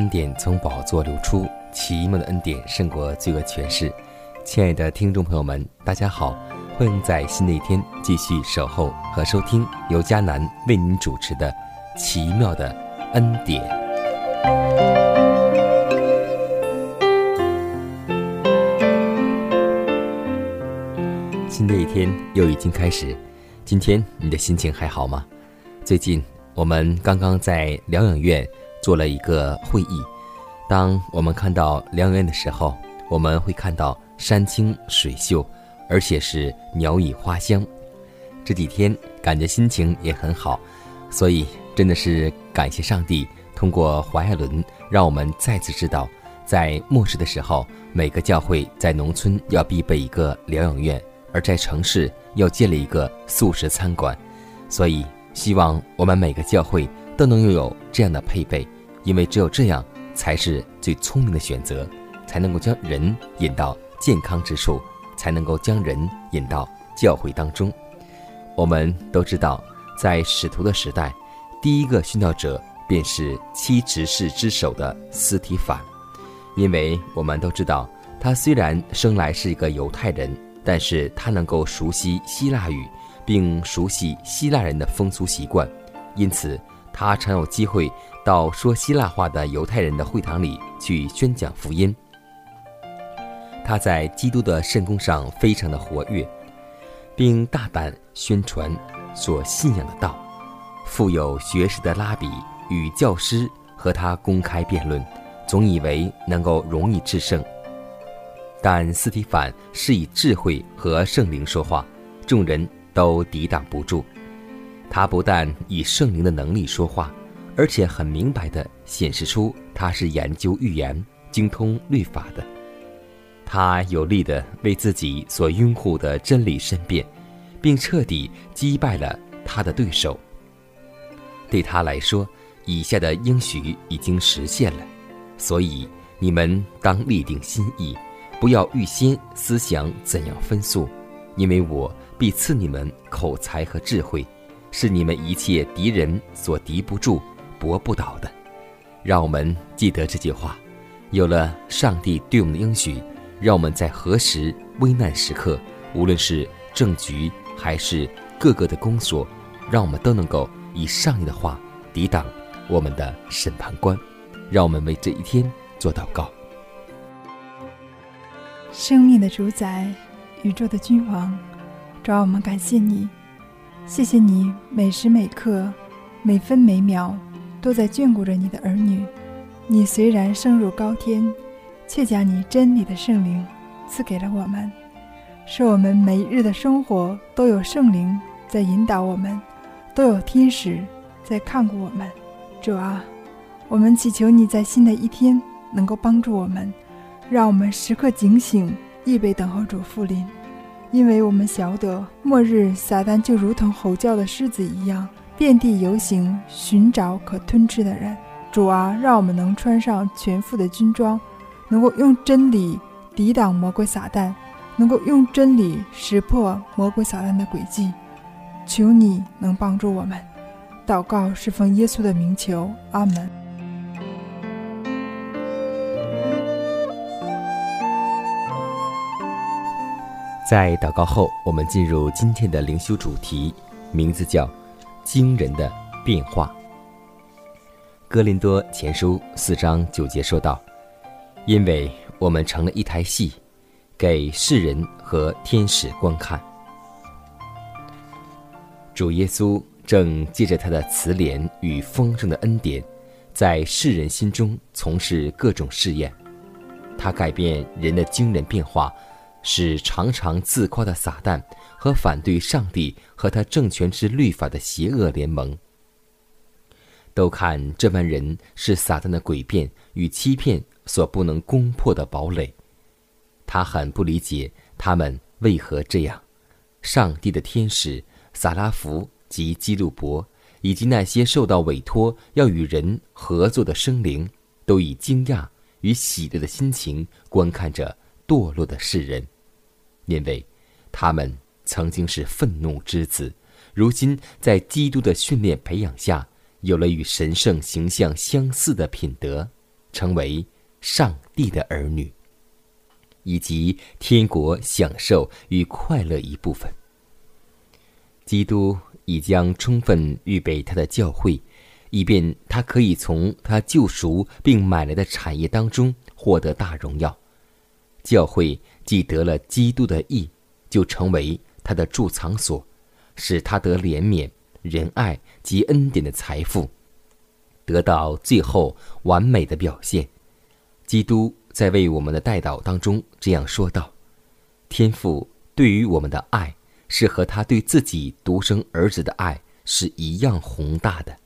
恩典从宝座流出，奇妙的恩典胜过罪恶权势。亲爱的听众朋友们，大家好，欢迎在新的一天继续守候和收听由迦南为您主持的《奇妙的恩典》。新的一天又已经开始，今天你的心情还好吗？最近我们刚刚在疗养院。做了一个会议。当我们看到疗养院的时候，我们会看到山清水秀，而且是鸟语花香。这几天感觉心情也很好，所以真的是感谢上帝，通过华爱伦让我们再次知道，在末世的时候，每个教会在农村要必备一个疗养院，而在城市要建立一个素食餐馆。所以，希望我们每个教会。都能拥有这样的配备，因为只有这样才是最聪明的选择，才能够将人引到健康之处，才能够将人引到教会当中。我们都知道，在使徒的时代，第一个殉道者便是七执事之首的斯提凡，因为我们都知道，他虽然生来是一个犹太人，但是他能够熟悉希腊语，并熟悉希腊人的风俗习惯，因此。他常有机会到说希腊话的犹太人的会堂里去宣讲福音。他在基督的圣功上非常的活跃，并大胆宣传所信仰的道。富有学识的拉比与教师和他公开辩论，总以为能够容易制胜。但斯提凡是以智慧和圣灵说话，众人都抵挡不住。他不但以圣灵的能力说话，而且很明白地显示出他是研究预言、精通律法的。他有力地为自己所拥护的真理申辩，并彻底击败了他的对手。对他来说，以下的应许已经实现了，所以你们当立定心意，不要预先思想怎样分诉，因为我必赐你们口才和智慧。是你们一切敌人所敌不住、搏不倒的。让我们记得这句话。有了上帝对我们的应许，让我们在何时危难时刻，无论是政局还是各个的宫所，让我们都能够以上帝的话抵挡我们的审判官。让我们为这一天做祷告。生命的主宰，宇宙的君王，主，我们感谢你。谢谢你每时每刻、每分每秒都在眷顾着你的儿女。你虽然升入高天，却将你真理的圣灵赐给了我们，使我们每日的生活都有圣灵在引导我们，都有天使在看顾我们。主啊，我们祈求你在新的一天能够帮助我们，让我们时刻警醒，预备等候主复临。因为我们晓得，末日撒旦就如同吼叫的狮子一样，遍地游行，寻找可吞吃的人。主啊，让我们能穿上全副的军装，能够用真理抵挡魔鬼撒旦，能够用真理识破魔鬼撒旦的诡计。求你能帮助我们。祷告是奉耶稣的名求，阿门。在祷告后，我们进入今天的灵修主题，名字叫“惊人的变化”。哥林多前书四章九节说道：“因为我们成了一台戏，给世人和天使观看。主耶稣正借着他的慈怜与丰盛的恩典，在世人心中从事各种试验。他改变人的惊人变化。”是常常自夸的撒旦和反对上帝和他政权之律法的邪恶联盟，都看这般人是撒旦的诡辩与欺骗所不能攻破的堡垒。他很不理解他们为何这样。上帝的天使撒拉弗及基路伯，以及那些受到委托要与人合作的生灵，都以惊讶与喜乐的心情观看着。堕落的世人，因为他们曾经是愤怒之子，如今在基督的训练培养下，有了与神圣形象相似的品德，成为上帝的儿女，以及天国享受与快乐一部分。基督已将充分预备他的教会，以便他可以从他救赎并买来的产业当中获得大荣耀。教会既得了基督的义，就成为他的贮藏所，使他得怜悯、仁爱及恩典的财富，得到最后完美的表现。基督在为我们的代祷当中这样说道：“天父对于我们的爱，是和他对自己独生儿子的爱是一样宏大的，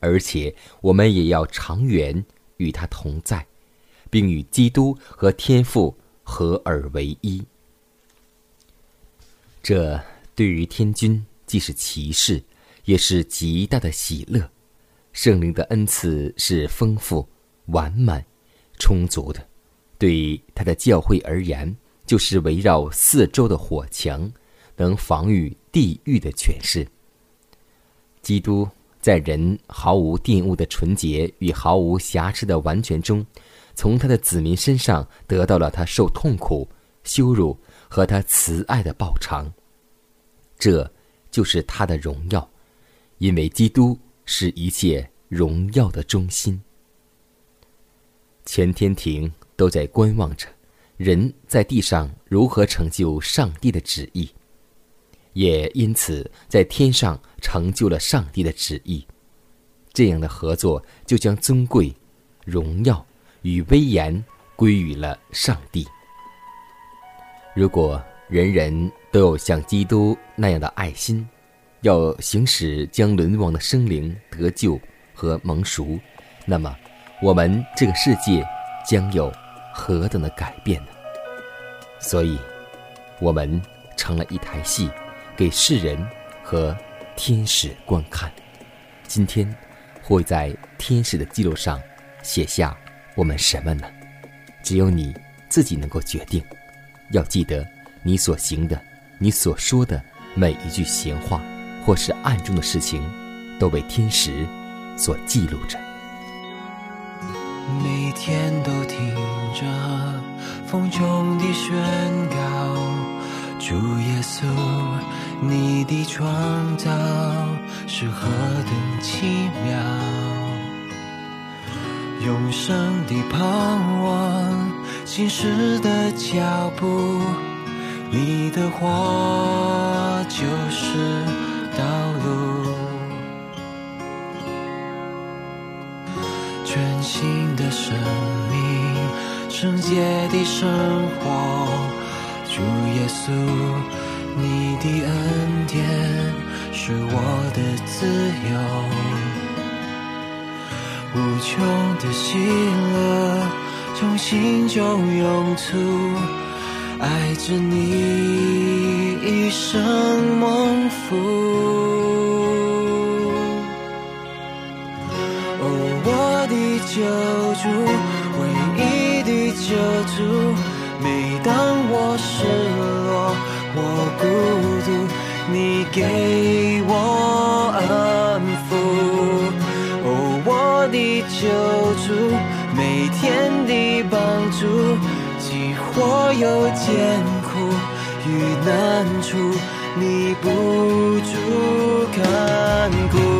而且我们也要长远与他同在，并与基督和天父。”合而为一，这对于天君既是奇事，也是极大的喜乐。圣灵的恩赐是丰富、完满、充足的，对他的教会而言，就是围绕四周的火墙，能防御地狱的权势。基督在人毫无玷污的纯洁与毫无瑕疵的完全中。从他的子民身上得到了他受痛苦、羞辱和他慈爱的报偿，这就是他的荣耀，因为基督是一切荣耀的中心。全天庭都在观望着，人在地上如何成就上帝的旨意，也因此在天上成就了上帝的旨意。这样的合作就将尊贵、荣耀。与威严归于了上帝。如果人人都有像基督那样的爱心，要行使将沦亡的生灵得救和蒙赎，那么我们这个世界将有何等的改变呢？所以，我们成了一台戏，给世人和天使观看。今天会在天使的记录上写下。我们什么呢？只有你自己能够决定。要记得，你所行的、你所说的每一句闲话，或是暗中的事情，都被天使所记录着。每天都听着风中的宣告，主耶稣，你的创造是何等奇妙。永生的盼望，新时的脚步，你的话就是道路。全新的生命，圣洁的生活，主耶稣，你的恩典是我的自由。无穷的喜乐从心中涌出，爱着你一生蒙福。哦，我的救主，唯一的救主，每当我失落，我孤独，你给所有艰苦与难处，你不住看顾。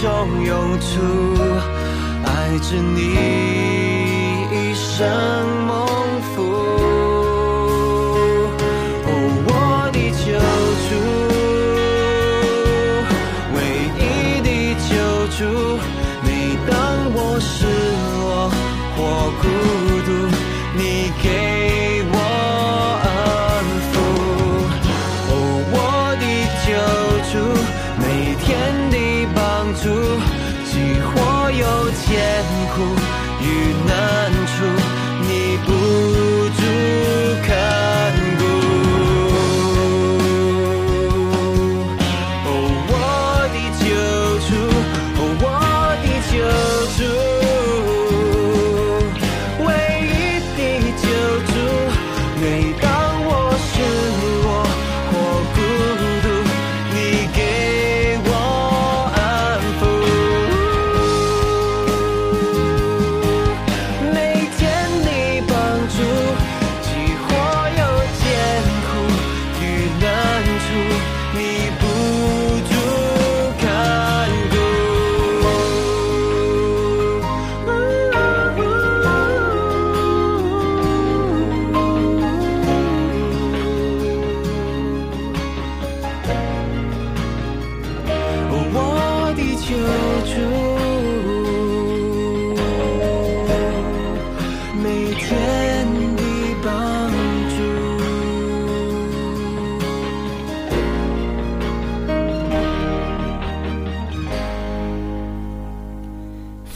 中涌出，爱着你一生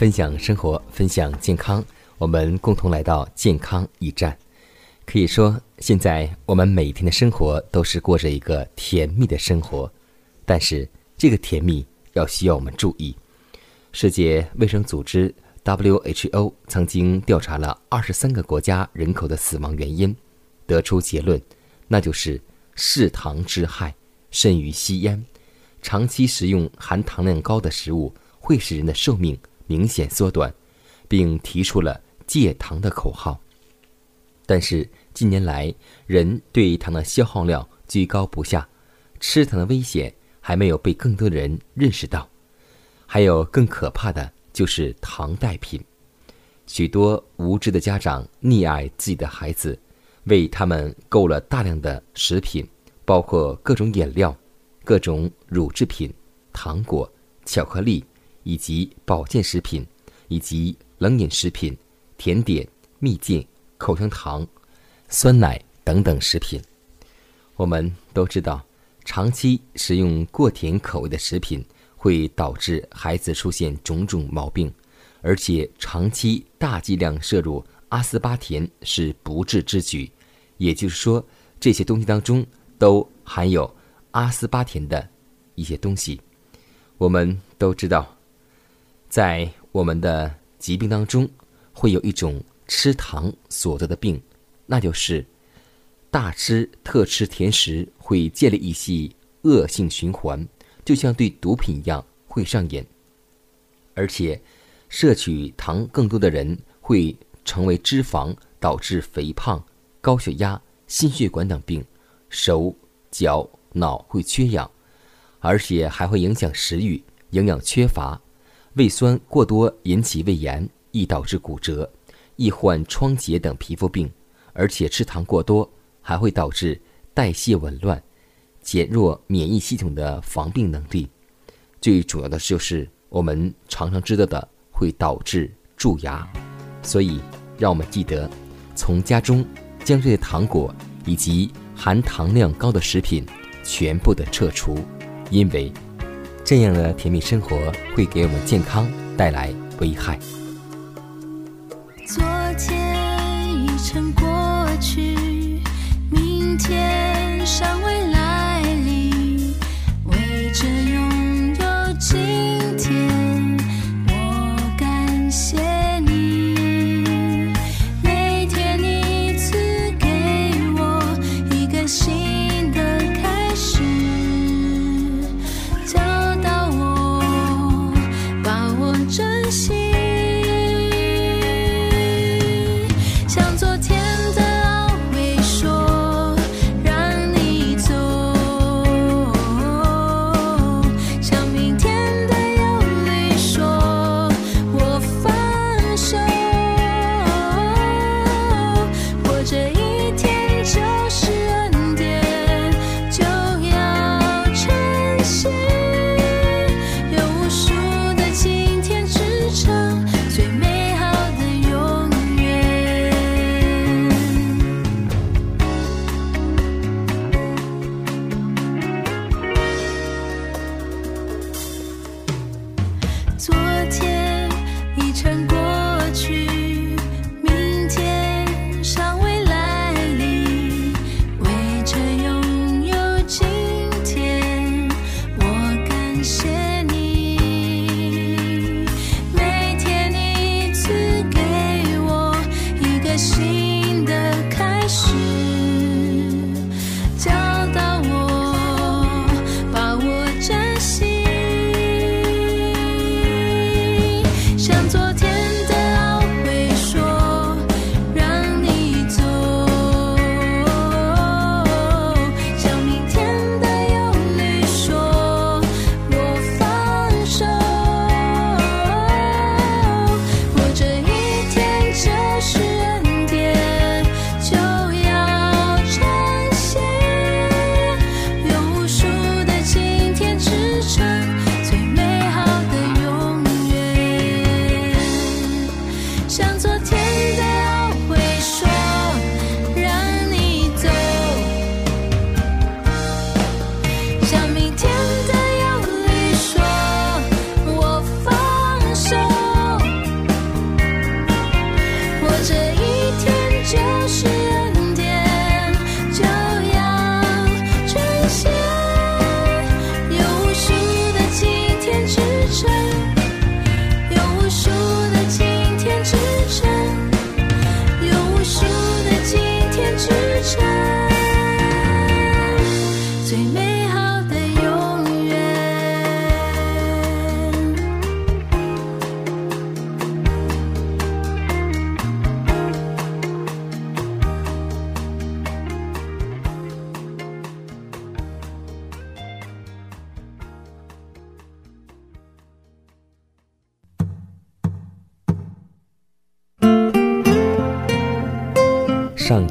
分享生活，分享健康，我们共同来到健康驿站。可以说，现在我们每天的生活都是过着一个甜蜜的生活，但是这个甜蜜要需要我们注意。世界卫生组织 WHO 曾经调查了二十三个国家人口的死亡原因，得出结论，那就是嗜糖之害甚于吸烟。长期食用含糖量高的食物会使人的寿命明显缩短，并提出了戒糖的口号。但是近年来，人对糖的消耗量居高不下，吃糖的危险还没有被更多的人认识到。还有更可怕的就是糖代品，许多无知的家长溺爱自己的孩子，为他们购了大量的食品，包括各种饮料、各种乳制品、糖果、巧克力，以及保健食品，以及冷饮食品、甜点、蜜饯、口香糖、酸奶等等食品。我们都知道，长期食用过甜口味的食品会导致孩子出现种种毛病，而且长期大剂量摄入阿斯巴甜是不智之举。也就是说，这些东西当中都含有阿斯巴甜的一些东西。我们都知道，在我们的疾病当中，会有一种吃糖所得的病，那就是大吃特吃甜食会建立一系恶性循环，就像对毒品一样会上瘾。而且，摄取糖更多的人会成为脂肪，导致肥胖、高血压、心血管等病，手脚脑会缺氧，而且还会影响食欲，营养缺乏，胃酸过多引起胃炎，易导致骨折，易患疮结等皮肤病。而且吃糖过多还会导致代谢紊乱，减弱免疫系统的防病能力。最主要的就是我们常常知道的会导致蛀牙，所以让我们记得从家中将这些糖果以及含糖量高的食品全部的撤除，因为这样的甜蜜生活会给我们健康带来危害。昨天已成过去，明天尚未来临。为着拥有今天，我感谢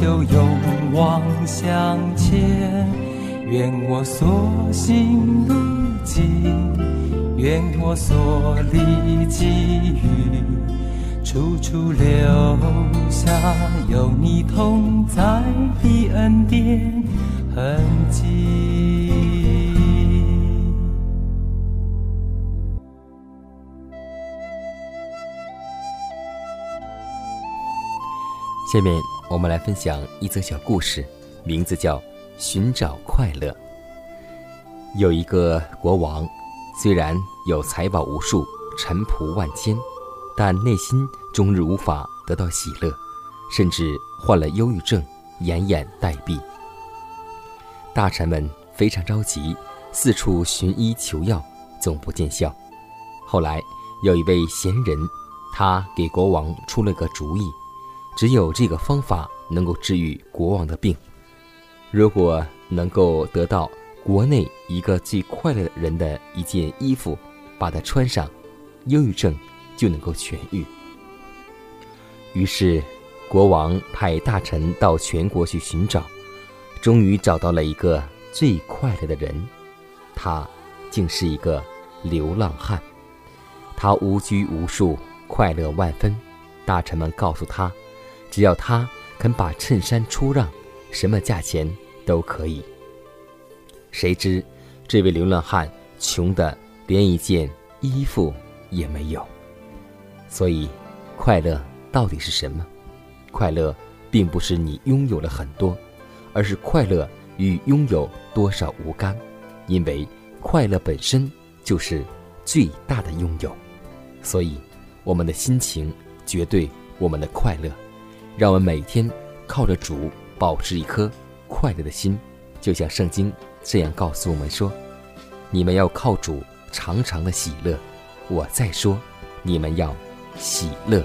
就勇往向前。愿我所行路径，愿我所历际遇，处处留下有你同在的恩典痕迹。下面我们来分享一则小故事，名字叫《寻找快乐》。有一个国王，虽然有财宝无数、臣仆万千，但内心终日无法得到喜乐，甚至患了忧郁症，奄奄待毙。大臣们非常着急，四处寻医求药，总不见效。后来有一位贤人，他给国王出了个主意。只有这个方法能够治愈国王的病。如果能够得到国内一个最快乐的人的一件衣服，把它穿上，忧郁症就能够痊愈。于是，国王派大臣到全国去寻找，终于找到了一个最快乐的人。他竟是一个流浪汉。他无拘无束，快乐万分。大臣们告诉他。只要他肯把衬衫出让，什么价钱都可以。谁知，这位流浪汉穷的连一件衣服也没有。所以，快乐到底是什么？快乐并不是你拥有了很多，而是快乐与拥有多少无干，因为快乐本身就是最大的拥有。所以，我们的心情绝对我们的快乐。让我们每天靠着主保持一颗快乐的心，就像圣经这样告诉我们说：“你们要靠主常常的喜乐。”我再说，你们要喜乐。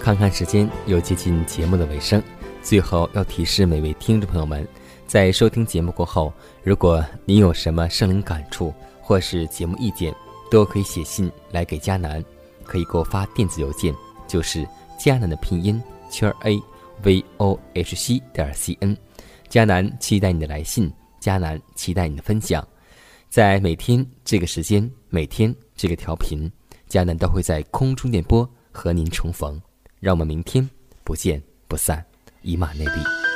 看看时间，又接近节目的尾声。最后要提示每位听众朋友们，在收听节目过后，如果您有什么生灵感触或是节目意见，都可以写信来给迦南，可以给我发电子邮件，就是迦南的拼音圈 a v o h c 点 c n。迦南期待你的来信，迦南期待你的分享。在每天这个时间，每天这个调频，迦南都会在空中电波和您重逢。让我们明天不见不散。以马内利。